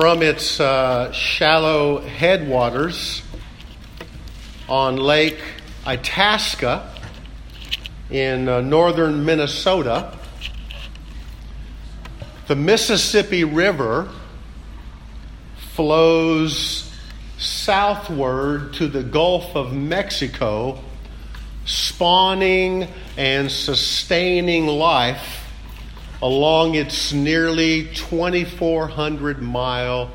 from its uh, shallow headwaters on Lake Itasca in uh, northern Minnesota, the Mississippi River flows southward to the Gulf of Mexico, spawning and sustaining life along its nearly 2,400 mile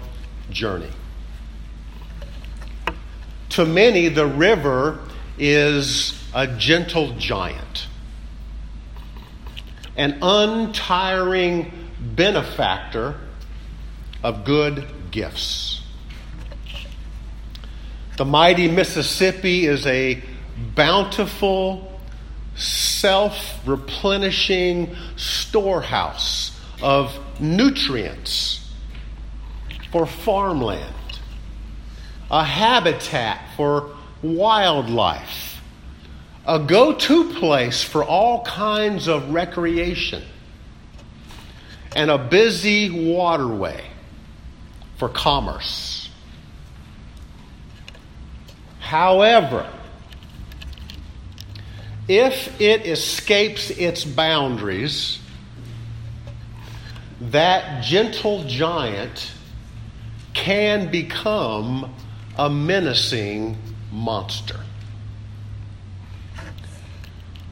journey. To many, the river is a gentle giant, an untiring benefactor of good gifts. The mighty Mississippi is a bountiful, self replenishing storehouse of nutrients for farmland, a habitat for wildlife, a go to place for all kinds of recreation, and a busy waterway for commerce. However, if it escapes its boundaries, that gentle giant can become a menacing monster.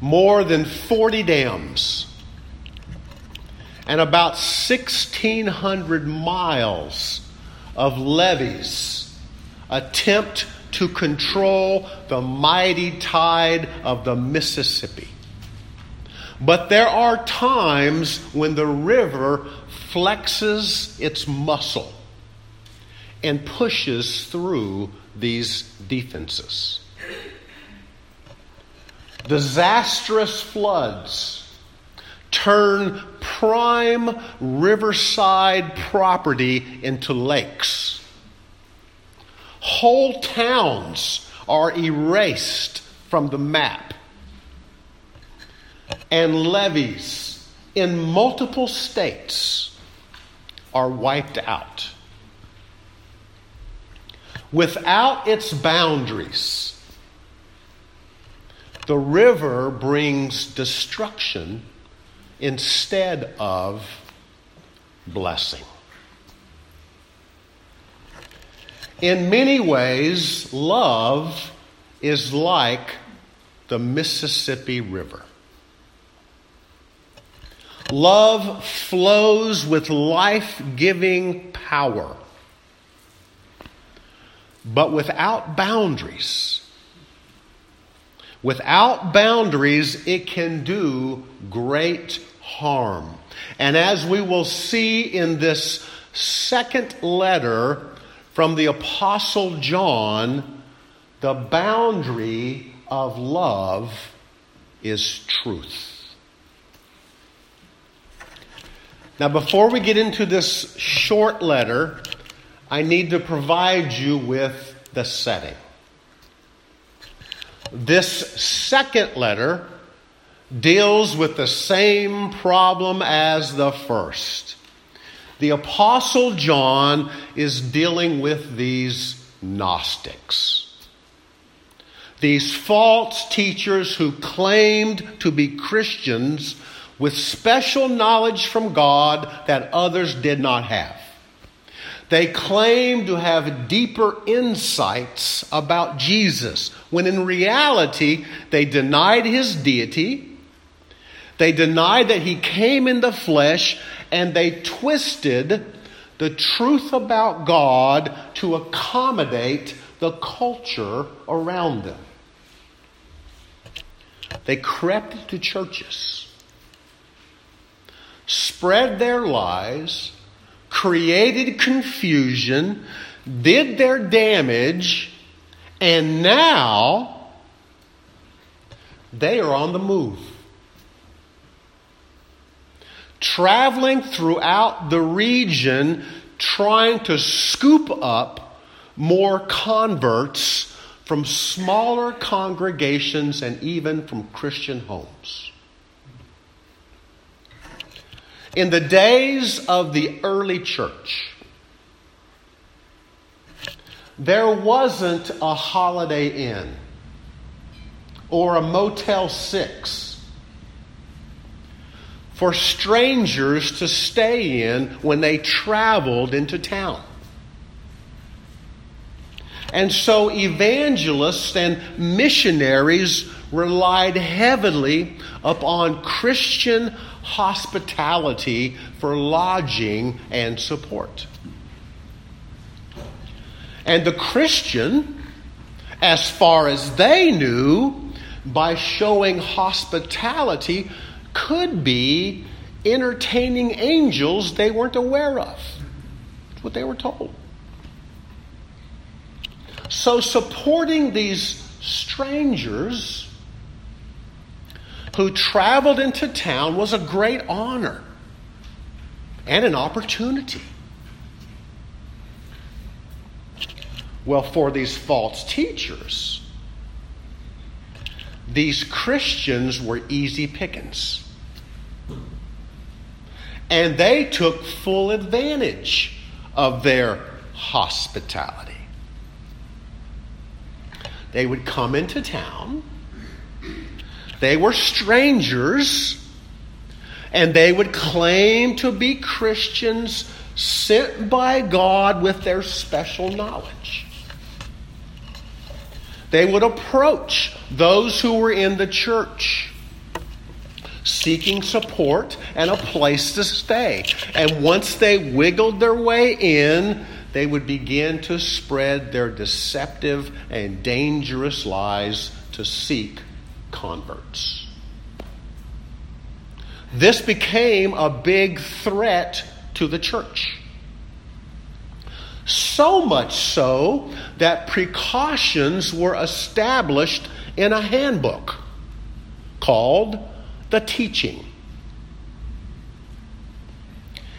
More than 40 dams and about 1,600 miles of levees attempt to control the mighty tide of the Mississippi. But there are times when the river flexes its muscle and pushes through these defenses. Disastrous floods turn prime riverside property into lakes Whole towns are erased from the map. And levees in multiple states are wiped out. Without its boundaries, the river brings destruction instead of blessing. In many ways, love is like the Mississippi River. Love flows with life giving power, but without boundaries. Without boundaries, it can do great harm. And as we will see in this second letter from the Apostle John, the boundary of love is truth. Now, before we get into this short letter, I need to provide you with the setting. This second letter deals with the same problem as the first the Apostle John is dealing with these Gnostics. These false teachers who claimed to be Christians with special knowledge from God that others did not have. They claimed to have deeper insights about Jesus, when in reality, they denied his deity. They denied that he came in the flesh and they twisted the truth about God to accommodate the culture around them. They crept to churches, spread their lies, created confusion, did their damage, and now they are on the move traveling throughout the region trying to scoop up more converts from smaller congregations and even from Christian homes. In the days of the early church, there wasn't a Holiday Inn or a Motel 6 for strangers to stay in when they traveled into town. And so evangelists and missionaries relied heavily upon Christian hospitality for lodging and support. And the Christian, as far as they knew, by showing hospitality, could be entertaining angels they weren't aware of. That's what they were told. So, supporting these strangers who traveled into town was a great honor and an opportunity. Well, for these false teachers, these Christians were easy pickings. And they took full advantage of their hospitality. They would come into town, they were strangers, and they would claim to be Christians sent by God with their special knowledge. They would approach those who were in the church seeking support and a place to stay. And once they wiggled their way in, they would begin to spread their deceptive and dangerous lies to seek converts. This became a big threat to the church. So much so that precautions were established in a handbook called the Teaching.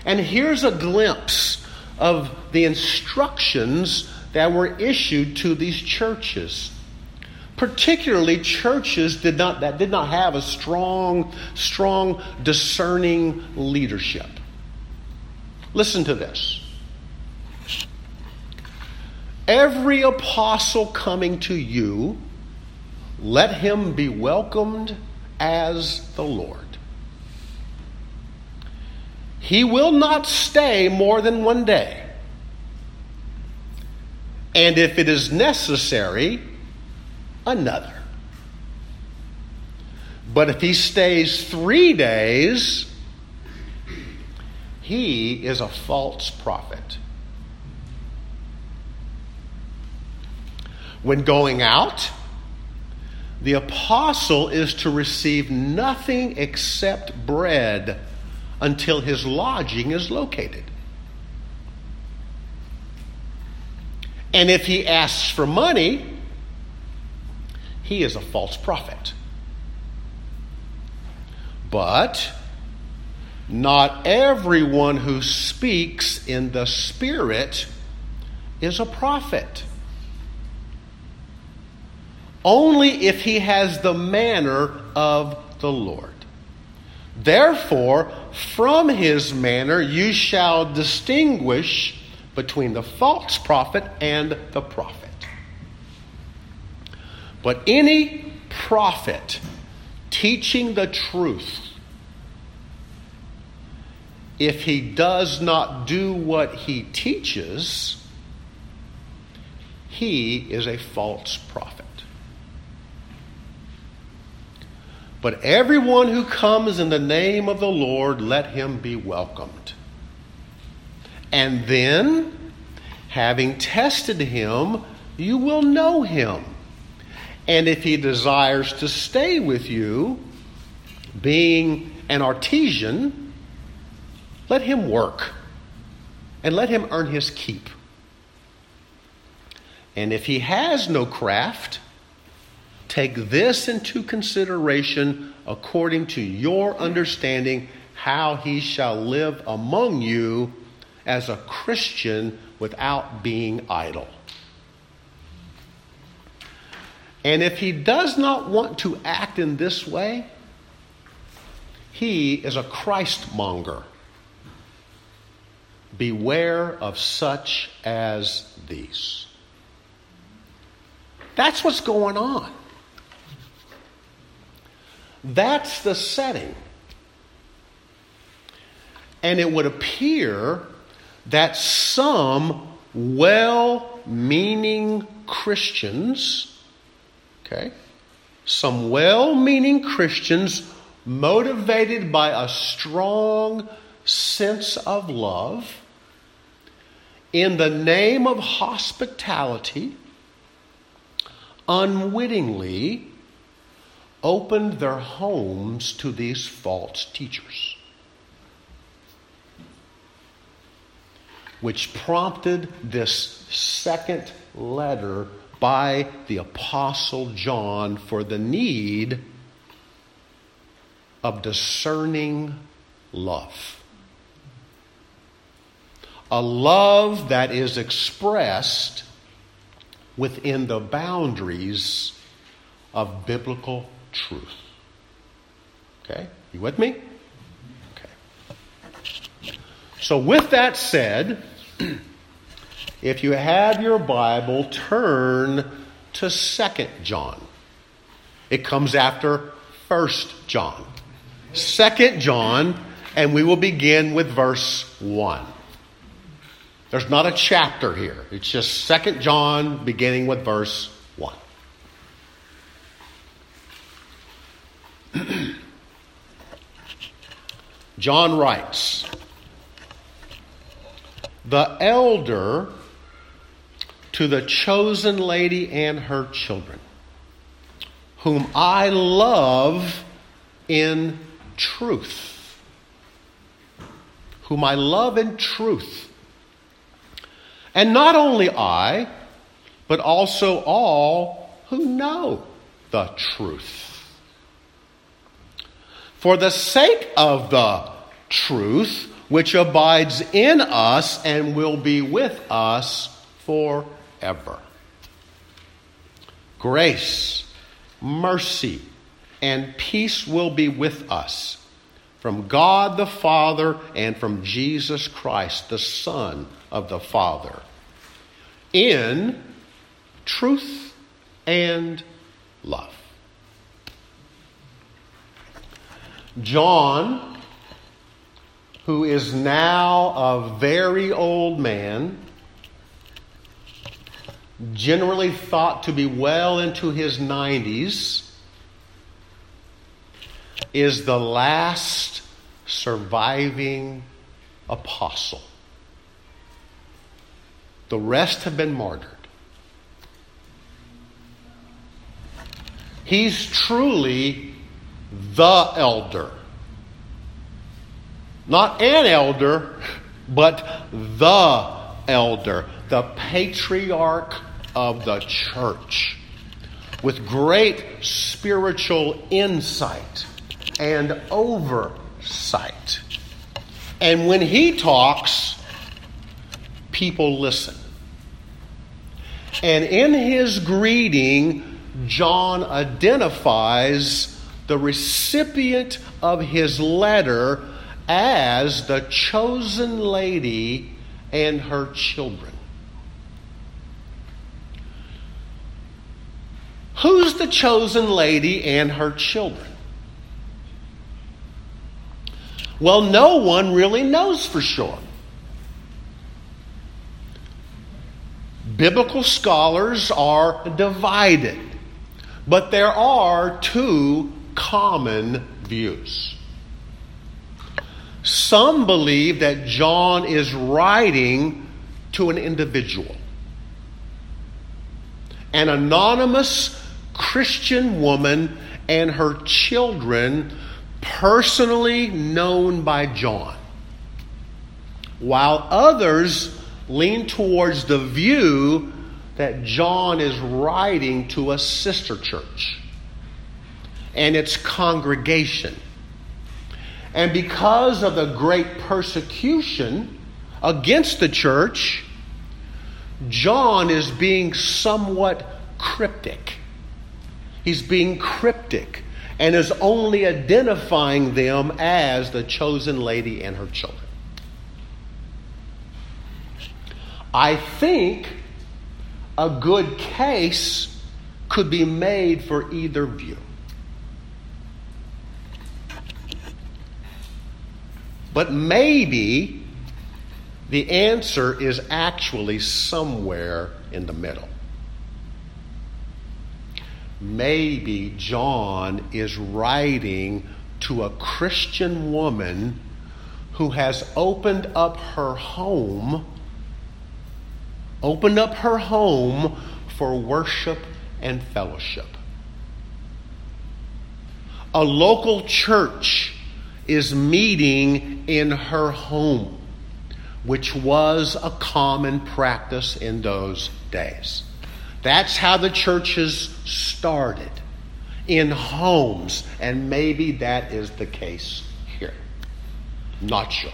And here's a glimpse of the instructions that were issued to these churches. Particularly churches did not, that did not have a strong, strong discerning leadership. Listen to this. Every apostle coming to you, let him be welcomed as the Lord. He will not stay more than one day. And if it is necessary, another. But if he stays three days, he is a false prophet. When going out, the apostle is to receive nothing except bread until his lodging is located. And if he asks for money, he is a false prophet. But not everyone who speaks in the Spirit is a prophet only if he has the manner of the Lord. Therefore, from his manner you shall distinguish between the false prophet and the prophet. But any prophet teaching the truth, if he does not do what he teaches, he is a false prophet. But everyone who comes in the name of the Lord, let him be welcomed. And then, having tested him, you will know him. And if he desires to stay with you, being an artisan, let him work and let him earn his keep. And if he has no craft, Take this into consideration according to your understanding how he shall live among you as a Christian without being idle. And if he does not want to act in this way, he is a Christ monger. Beware of such as these. That's what's going on. That's the setting. And it would appear that some well meaning Christians, okay, some well meaning Christians motivated by a strong sense of love in the name of hospitality unwittingly opened their homes to these false teachers. Which prompted this second letter by the Apostle John for the need of discerning love. A love that is expressed within the boundaries of biblical truth. Okay? You with me? Okay. So, with that said, if you have your Bible, turn to Second John. It comes after First John. Second John, and we will begin with verse 1. There's not a chapter here. It's just Second John beginning with verse 1. John writes, The elder to the chosen lady and her children, whom I love in truth. Whom I love in truth. And not only I, but also all who know the truth. For the sake of the truth, which abides in us and will be with us forever. Grace, mercy, and peace will be with us from God the Father and from Jesus Christ, the Son of the Father, in truth and love. John, who is now a very old man, generally thought to be well into his 90s, is the last surviving apostle. The rest have been martyred. He's truly the elder. Not an elder, but the elder, the patriarch of the church, with great spiritual insight and oversight. And when he talks, people listen. And in his greeting, John identifies the recipient of his letter as the chosen lady and her children. Who's the chosen lady and her children? Well, no one really knows for sure. Biblical scholars are divided, but there are two common views. Some believe that John is writing to an individual, an anonymous Christian woman and her children personally known by John, while others lean towards the view that John is writing to a sister church and its congregation. And because of the great persecution against the church, John is being somewhat cryptic. He's being cryptic and is only identifying them as the chosen lady and her children. I think a good case could be made for either view. But maybe the answer is actually somewhere in the middle. Maybe John is writing to a Christian woman who has opened up her home, opened up her home for worship and fellowship. A local church is meeting in her home, which was a common practice in those days. That's how the churches started in homes, and maybe that is the case here. Not sure.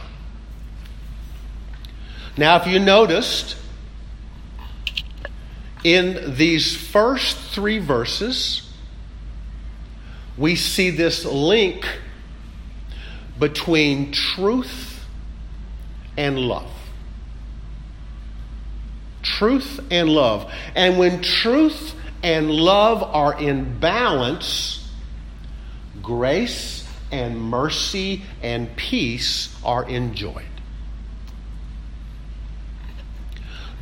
Now, if you noticed, in these first three verses, we see this link between truth and love. Truth and love. And when truth and love are in balance, grace and mercy and peace are enjoyed.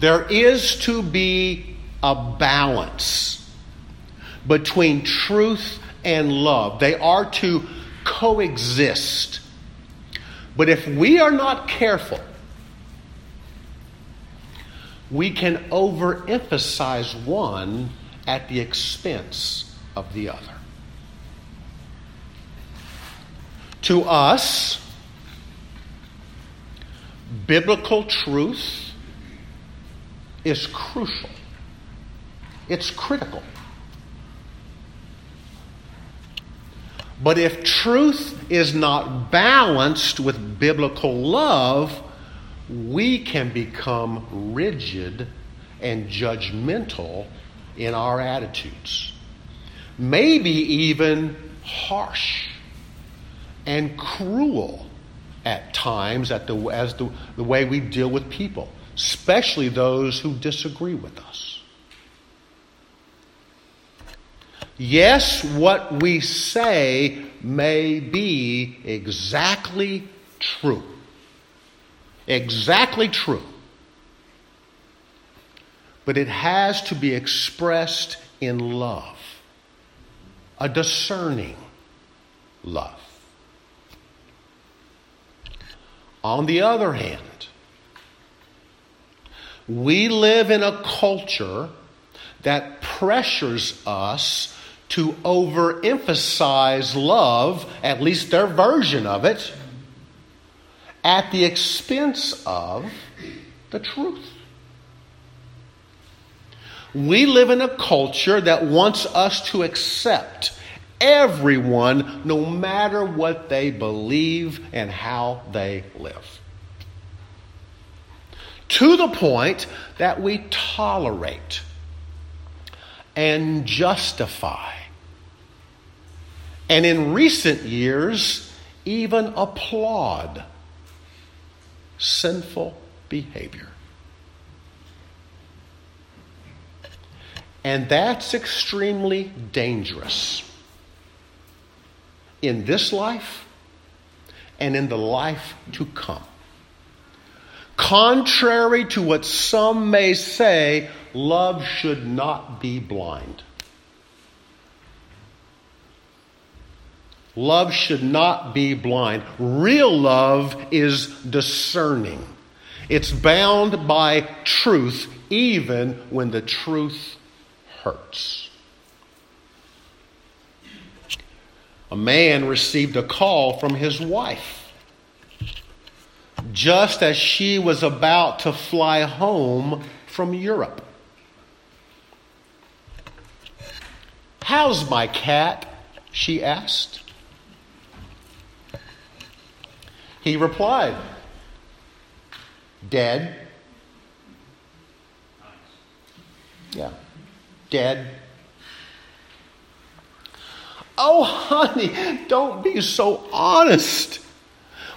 There is to be a balance between truth and love. They are to coexist. But if we are not careful, we can overemphasize one at the expense of the other. To us, biblical truth is crucial, it's critical. But if truth is not balanced with biblical love, we can become rigid and judgmental in our attitudes. Maybe even harsh and cruel at times at the, as the, the way we deal with people, especially those who disagree with us. Yes, what we say may be exactly true. Exactly true. But it has to be expressed in love, a discerning love. On the other hand, we live in a culture that pressures us to overemphasize love, at least their version of it, at the expense of the truth. We live in a culture that wants us to accept everyone, no matter what they believe and how they live. To the point that we tolerate and justify and in recent years, even applaud sinful behavior. And that's extremely dangerous in this life and in the life to come. Contrary to what some may say, love should not be blind. Love should not be blind. Real love is discerning. It's bound by truth, even when the truth hurts. A man received a call from his wife just as she was about to fly home from Europe. How's my cat? she asked. He replied, Dead. Yeah, dead. Oh, honey, don't be so honest.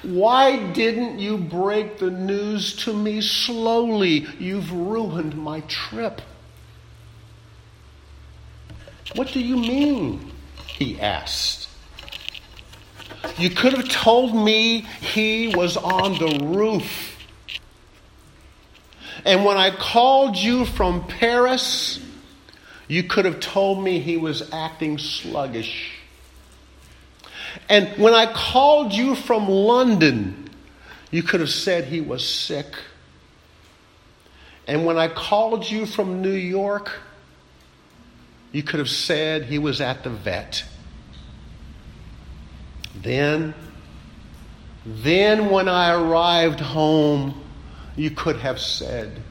Why didn't you break the news to me slowly? You've ruined my trip. What do you mean? He asked. You could have told me he was on the roof. And when I called you from Paris, you could have told me he was acting sluggish. And when I called you from London, you could have said he was sick. And when I called you from New York, you could have said he was at the vet. Then, then when I arrived home, you could have said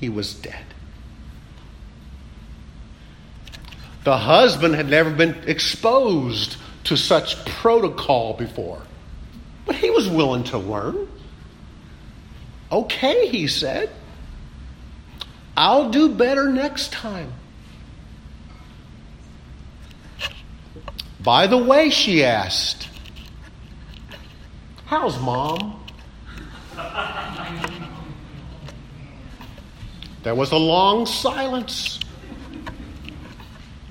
he was dead. The husband had never been exposed to such protocol before, but he was willing to learn. Okay, he said. I'll do better next time. By the way, she asked, How's mom? There was a long silence.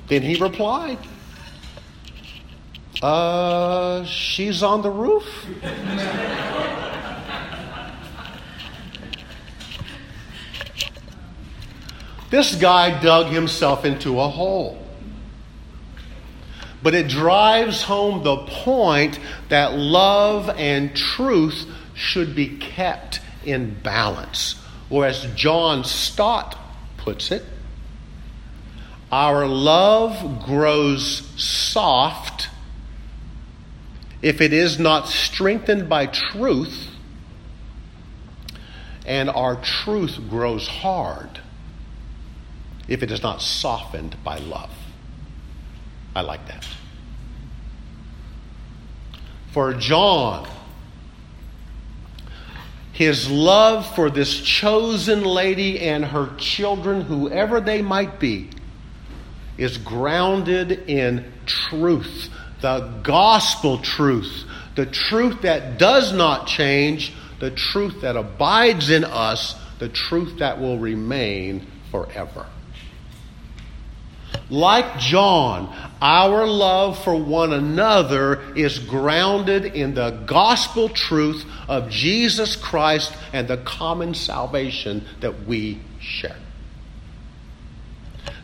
Then he replied, Uh, she's on the roof. this guy dug himself into a hole. But it drives home the point that love and truth should be kept in balance. Or as John Stott puts it, our love grows soft if it is not strengthened by truth, and our truth grows hard if it is not softened by love. I like that. For John, his love for this chosen lady and her children, whoever they might be, is grounded in truth, the gospel truth, the truth that does not change, the truth that abides in us, the truth that will remain forever. Like John, our love for one another is grounded in the gospel truth of Jesus Christ and the common salvation that we share.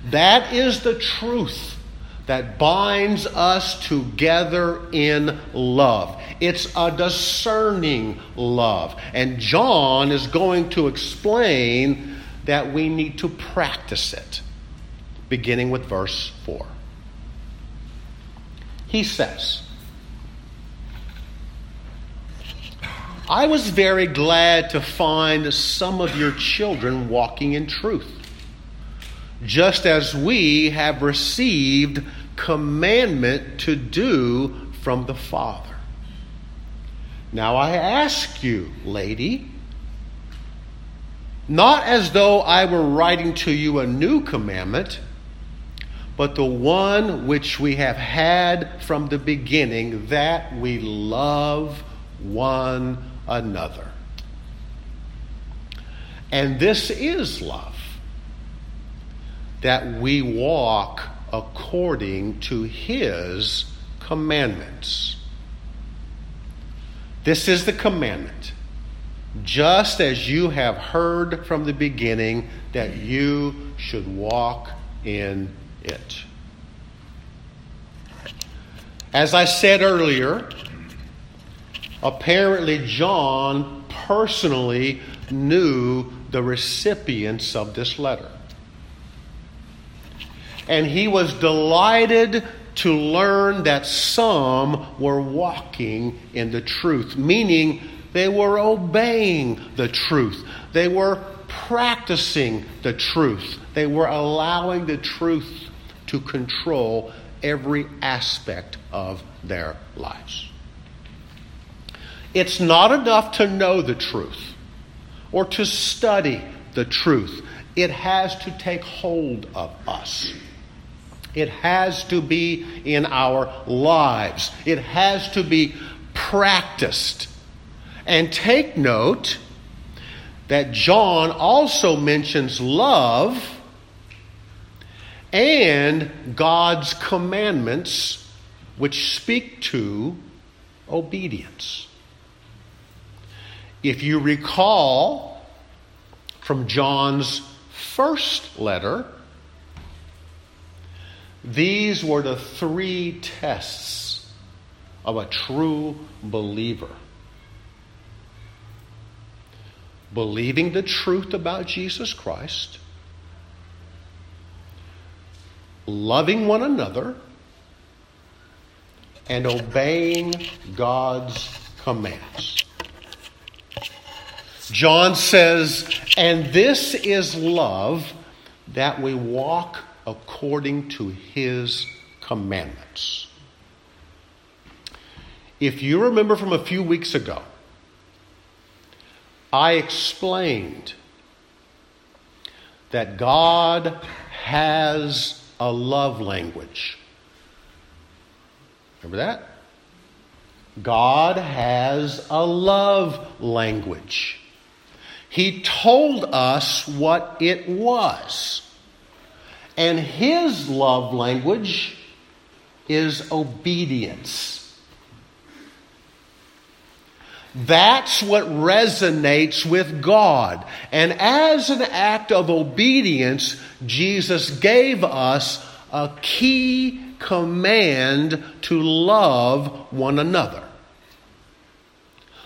That is the truth that binds us together in love. It's a discerning love. And John is going to explain that we need to practice it, beginning with verse 4. He says, I was very glad to find some of your children walking in truth just as we have received commandment to do from the Father. Now I ask you, lady, not as though I were writing to you a new commandment, but the one which we have had from the beginning, that we love one another. And this is love that we walk according to his commandments. This is the commandment. Just as you have heard from the beginning, that you should walk in it. As I said earlier, apparently John personally knew the recipients of this letter and he was delighted to learn that some were walking in the truth, meaning they were obeying the truth. They were practicing the truth. They were allowing the truth to control every aspect of their lives. It's not enough to know the truth or to study the truth, it has to take hold of us. It has to be in our lives. It has to be practiced. And take note that John also mentions love and God's commandments, which speak to obedience. If you recall from John's first letter, these were the three tests of a true believer believing the truth about Jesus Christ, loving one another, and obeying God's commands. John says, and this is love that we walk according to his commandments. If you remember from a few weeks ago, I explained that God has a love language. Remember that? God has a love language. He told us what it was. And his love language is obedience. That's what resonates with God. And as an act of obedience, Jesus gave us a key command to love one another.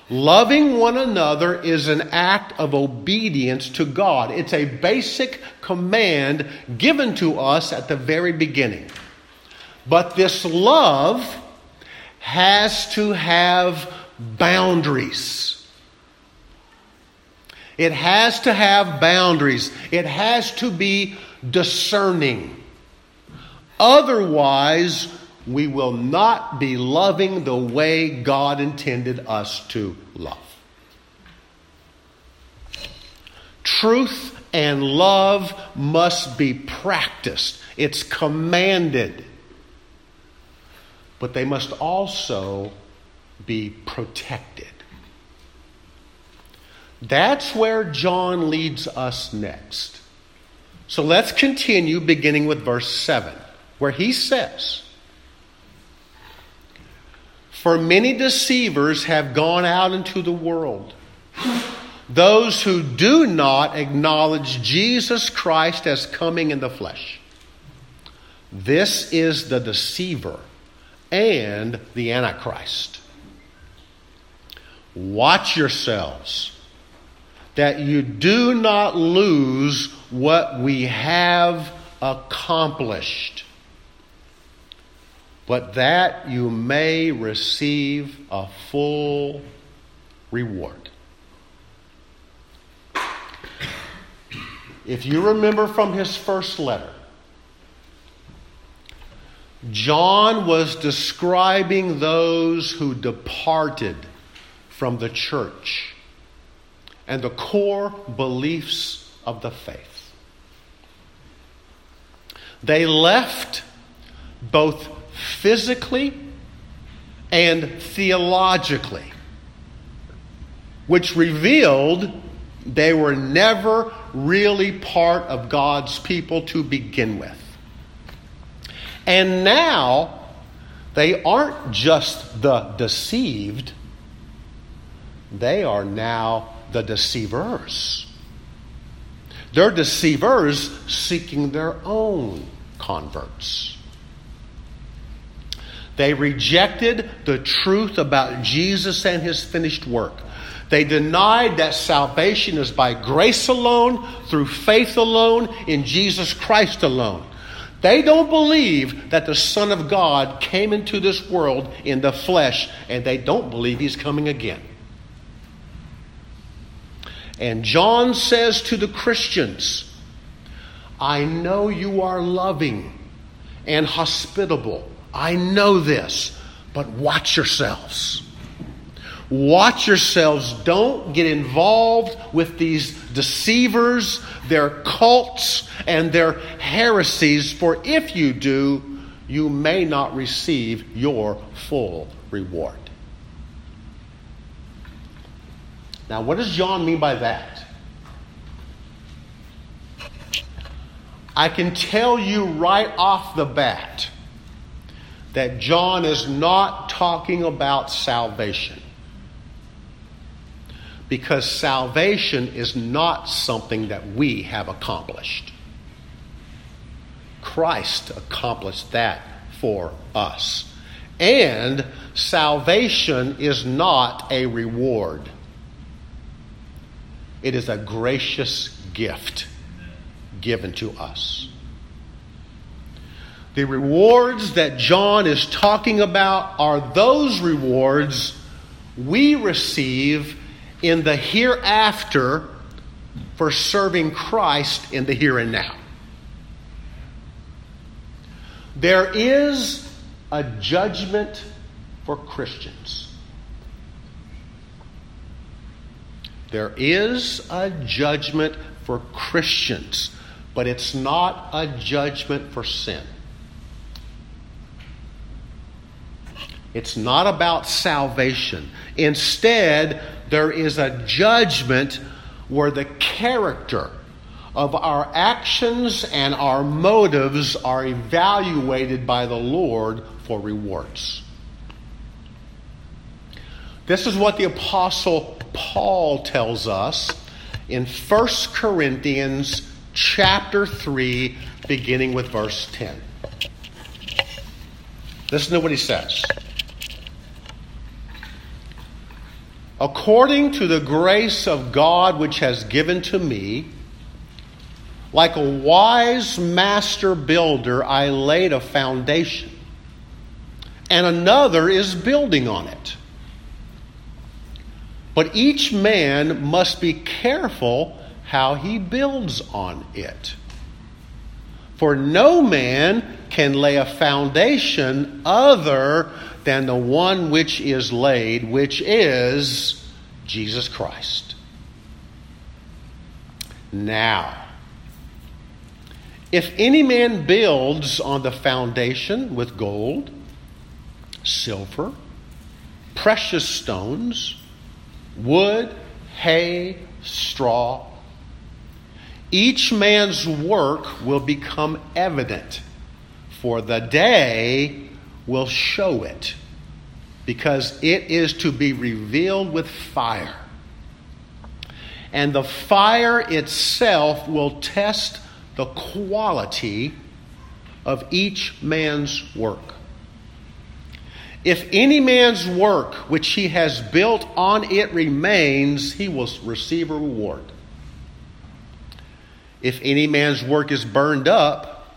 Loving one another is an act of obedience to God. It's a basic command given to us at the very beginning. But this love has to have boundaries. It has to have boundaries. It has to be discerning. Otherwise, we will not be loving the way God intended us to love. Truth and love must be practiced, it's commanded. But they must also be protected. That's where John leads us next. So let's continue beginning with verse 7, where he says, For many deceivers have gone out into the world, those who do not acknowledge Jesus Christ as coming in the flesh. This is the deceiver and the Antichrist. Watch yourselves that you do not lose what we have accomplished, but that you may receive a full reward. If you remember from his first letter, John was describing those who departed from the church and the core beliefs of the faith. They left both physically and theologically, which revealed they were never really part of God's people to begin with. And now they aren't just the deceived they are now the deceivers. They're deceivers seeking their own converts. They rejected the truth about Jesus and his finished work. They denied that salvation is by grace alone, through faith alone, in Jesus Christ alone. They don't believe that the Son of God came into this world in the flesh, and they don't believe he's coming again. And John says to the Christians, I know you are loving and hospitable. I know this, but watch yourselves. Watch yourselves. Don't get involved with these deceivers, their cults, and their heresies, for if you do, you may not receive your full reward. Now, what does John mean by that? I can tell you right off the bat that John is not talking about salvation. Because salvation is not something that we have accomplished. Christ accomplished that for us. And salvation is not a reward, it is a gracious gift given to us. The rewards that John is talking about are those rewards we receive in the hereafter for serving Christ in the here and now. There is a judgment for Christians. There is a judgment for Christians, but it's not a judgment for sin. It's not about salvation. Instead, there is a judgment where the character of our actions and our motives are evaluated by the Lord for rewards. This is what the Apostle Paul tells us in 1 Corinthians chapter 3, beginning with verse 10. Listen to what he says. According to the grace of God which has given to me, like a wise master builder, I laid a foundation, and another is building on it. But each man must be careful how he builds on it. For no man can lay a foundation other than the one which is laid, which is Jesus Christ. Now, if any man builds on the foundation with gold, silver, precious stones, wood, hay, straw, each man's work will become evident, for the day will show it because it is to be revealed with fire. And the fire itself will test the quality of each man's work. If any man's work which he has built on it remains, he will receive a reward. If any man's work is burned up,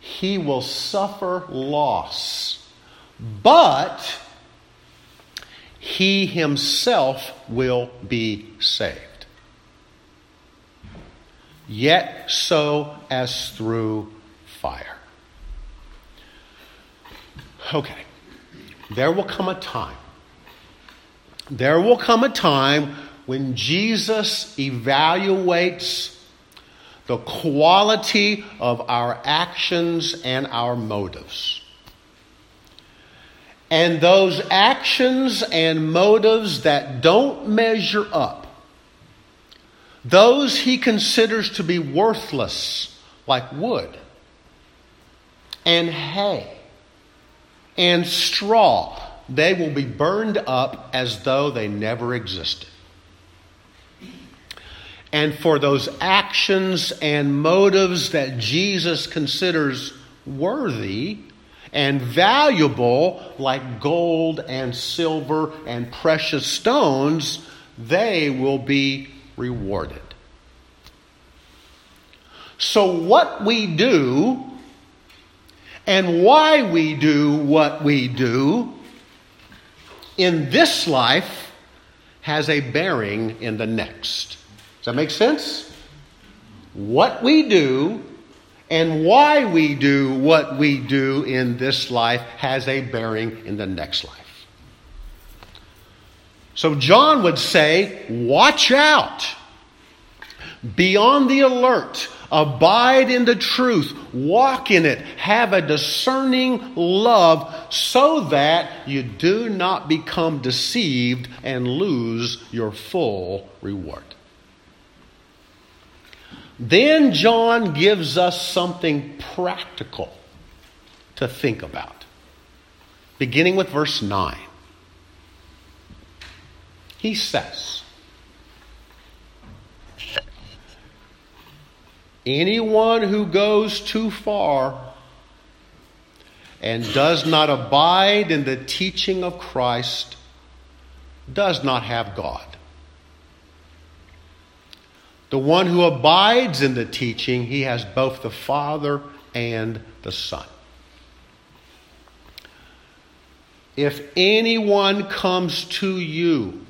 he will suffer loss, but he himself will be saved. Yet so as through fire. Okay, there will come a time. There will come a time when Jesus evaluates the quality of our actions and our motives. And those actions and motives that don't measure up, those he considers to be worthless, like wood and hay and straw, they will be burned up as though they never existed and for those actions and motives that Jesus considers worthy and valuable, like gold and silver and precious stones, they will be rewarded. So, what we do and why we do what we do in this life has a bearing in the next. Does that make sense? What we do and why we do what we do in this life has a bearing in the next life. So John would say, Watch out. Be on the alert. Abide in the truth. Walk in it. Have a discerning love so that you do not become deceived and lose your full reward. Then John gives us something practical to think about, beginning with verse 9. He says, Anyone who goes too far and does not abide in the teaching of Christ does not have God. The one who abides in the teaching, he has both the Father and the Son. If anyone comes to you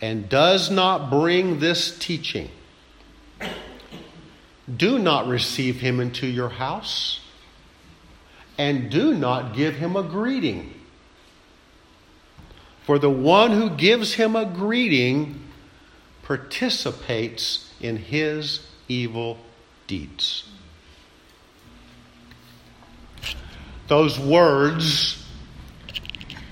and does not bring this teaching, do not receive him into your house and do not give him a greeting. For the one who gives him a greeting participates in his evil deeds. Those words,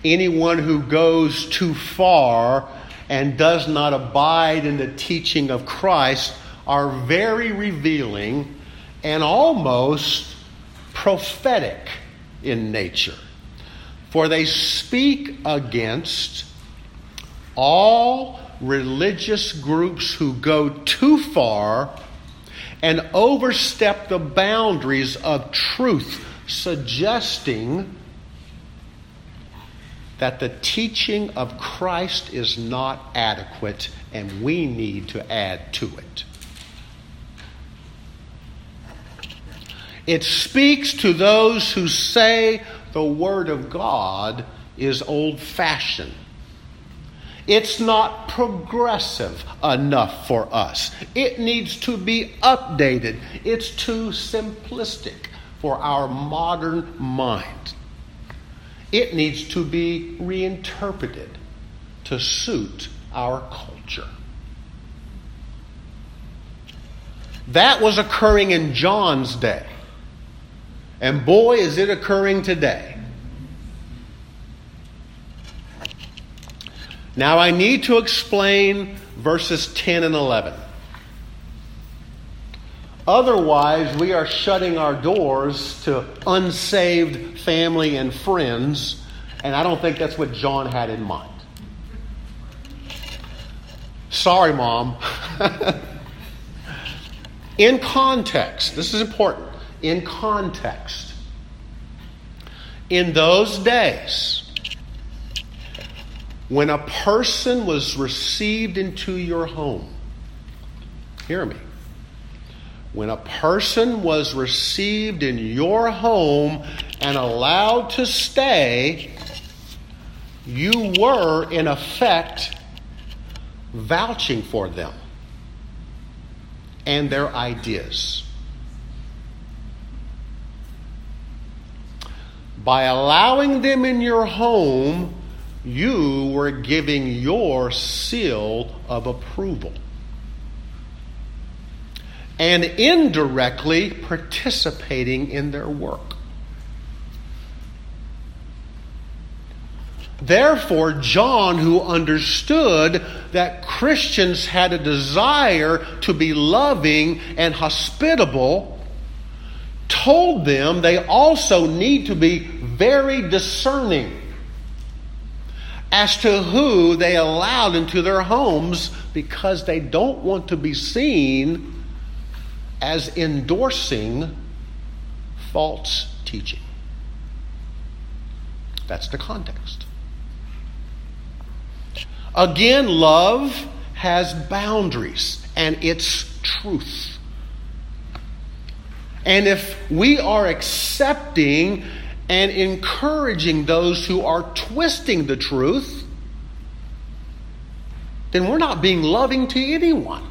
anyone who goes too far and does not abide in the teaching of Christ, are very revealing and almost prophetic in nature. For they speak against all religious groups who go too far and overstep the boundaries of truth, suggesting that the teaching of Christ is not adequate and we need to add to it. It speaks to those who say the Word of God is old fashioned it's not progressive enough for us. It needs to be updated. It's too simplistic for our modern mind. It needs to be reinterpreted to suit our culture. That was occurring in John's day. And boy, is it occurring today. Now I need to explain verses 10 and 11. Otherwise, we are shutting our doors to unsaved family and friends, and I don't think that's what John had in mind. Sorry, Mom. in context, this is important. In context, in those days, when a person was received into your home, hear me. When a person was received in your home and allowed to stay, you were, in effect, vouching for them and their ideas. By allowing them in your home, you were giving your seal of approval and indirectly participating in their work. Therefore, John, who understood that Christians had a desire to be loving and hospitable, told them they also need to be very discerning as to who they allowed into their homes because they don't want to be seen as endorsing false teaching. That's the context. Again, love has boundaries and it's truth. And if we are accepting and encouraging those who are twisting the truth, then we're not being loving to anyone.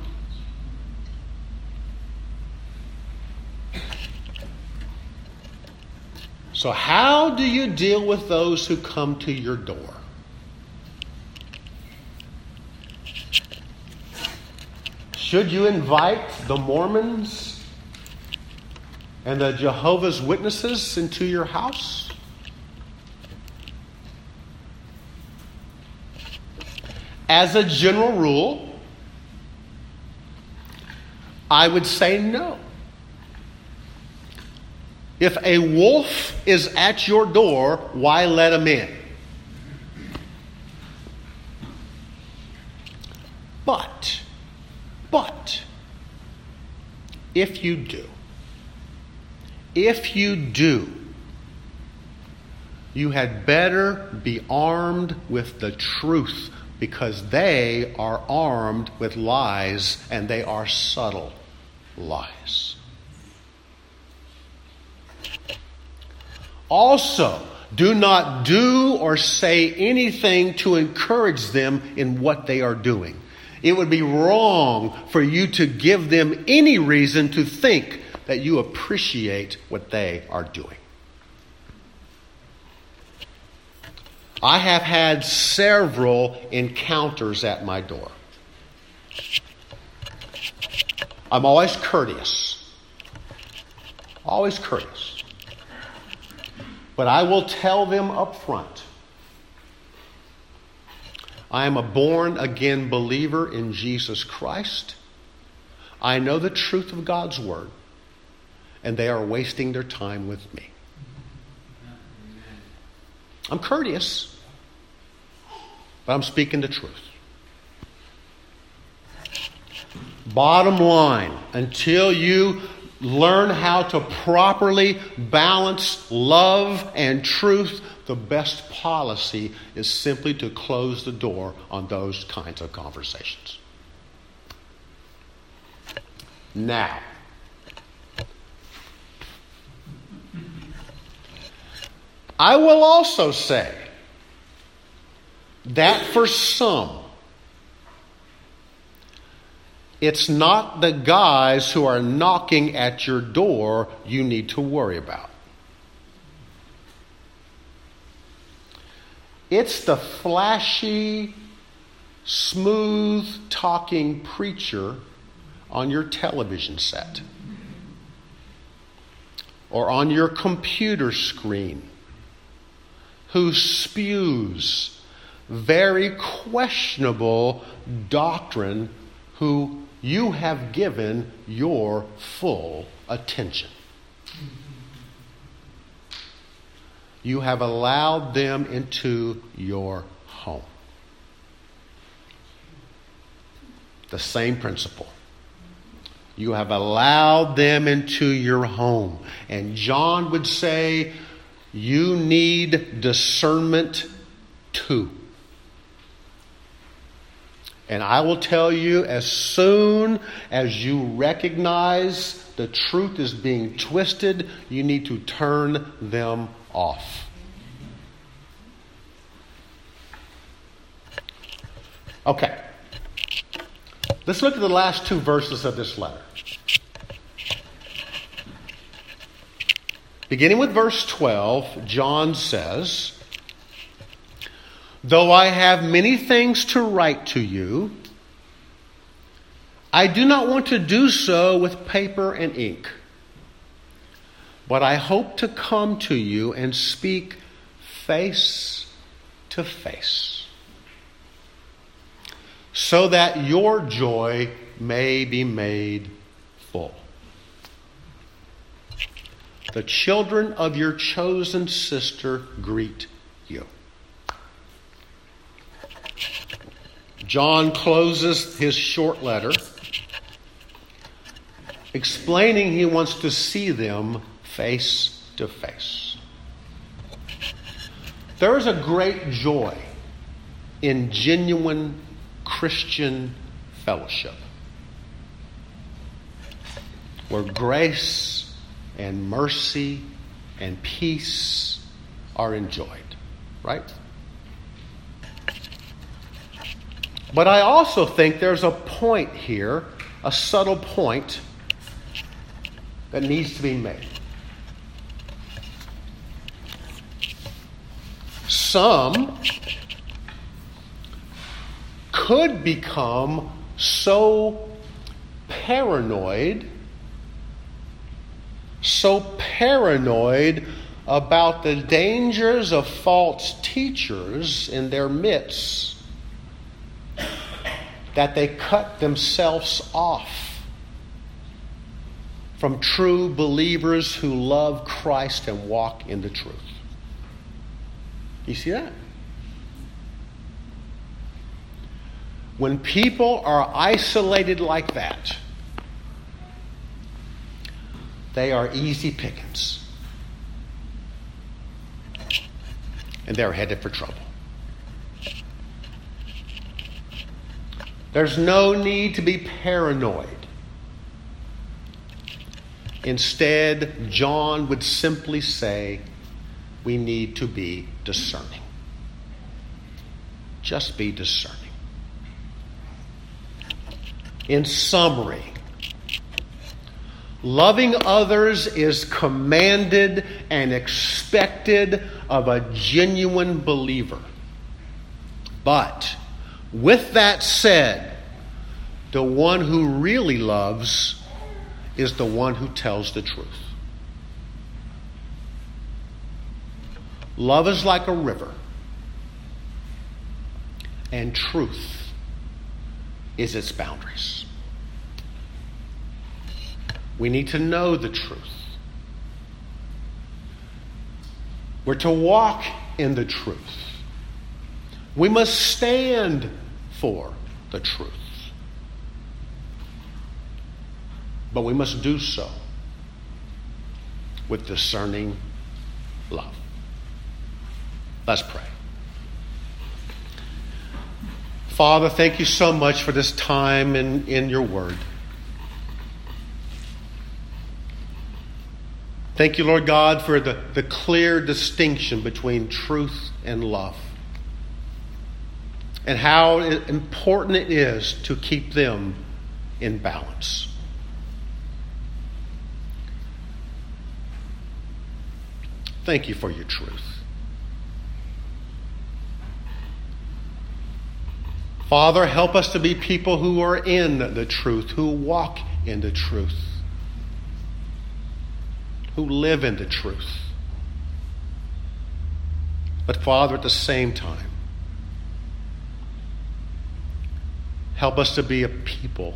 So, how do you deal with those who come to your door? Should you invite the Mormons and the Jehovah's Witnesses into your house? As a general rule, I would say no. If a wolf is at your door, why let him in? But, but, if you do, if you do, you had better be armed with the truth because they are armed with lies and they are subtle lies. Also, do not do or say anything to encourage them in what they are doing. It would be wrong for you to give them any reason to think that you appreciate what they are doing. I have had several encounters at my door. I'm always courteous. Always courteous. But I will tell them up front I am a born again believer in Jesus Christ. I know the truth of God's Word, and they are wasting their time with me. I'm courteous, but I'm speaking the truth. Bottom line, until you learn how to properly balance love and truth, the best policy is simply to close the door on those kinds of conversations. Now, I will also say that for some, it's not the guys who are knocking at your door you need to worry about. It's the flashy, smooth talking preacher on your television set or on your computer screen who spews very questionable doctrine who you have given your full attention. You have allowed them into your home. The same principle. You have allowed them into your home. And John would say, you need discernment too. And I will tell you, as soon as you recognize the truth is being twisted, you need to turn them off. Okay. Let's look at the last two verses of this letter. Beginning with verse 12, John says, Though I have many things to write to you, I do not want to do so with paper and ink, but I hope to come to you and speak face to face, so that your joy may be made full. The children of your chosen sister greet you. John closes his short letter explaining he wants to see them face to face. There is a great joy in genuine Christian fellowship where grace and mercy and peace are enjoyed, right? But I also think there's a point here, a subtle point, that needs to be made. Some could become so paranoid so paranoid about the dangers of false teachers in their midst that they cut themselves off from true believers who love Christ and walk in the truth. You see that? When people are isolated like that, they are easy pickings. And they're headed for trouble. There's no need to be paranoid. Instead, John would simply say, we need to be discerning. Just be discerning. In summary, loving others is commanded and expected of a genuine believer. But with that said, the one who really loves is the one who tells the truth. Love is like a river, and truth is its boundaries. We need to know the truth. We're to walk in the truth. We must stand for the truth. But we must do so with discerning love. Let's pray. Father, thank you so much for this time in, in your word. Thank you, Lord God, for the, the clear distinction between truth and love and how important it is to keep them in balance. Thank you for your truth. Father, help us to be people who are in the truth, who walk in the truth, who live in the truth. But, Father, at the same time, help us to be a people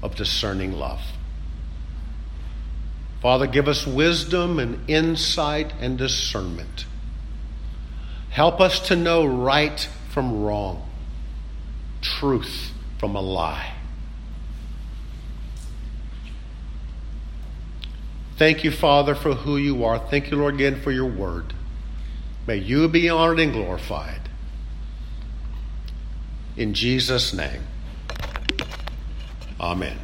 of discerning love. Father, give us wisdom and insight and discernment. Help us to know right from wrong truth from a lie. Thank you, Father, for who you are. Thank you, Lord, again for your word. May you be honored and glorified. In Jesus' name, amen.